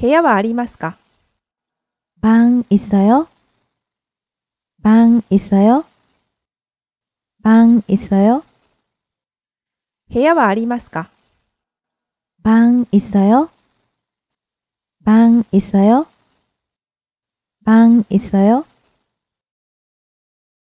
部屋はありますか방있어 요? 방있어 요? 방있어 요? 部屋はありますか방있어 요? 방있어 요? 방있어 요?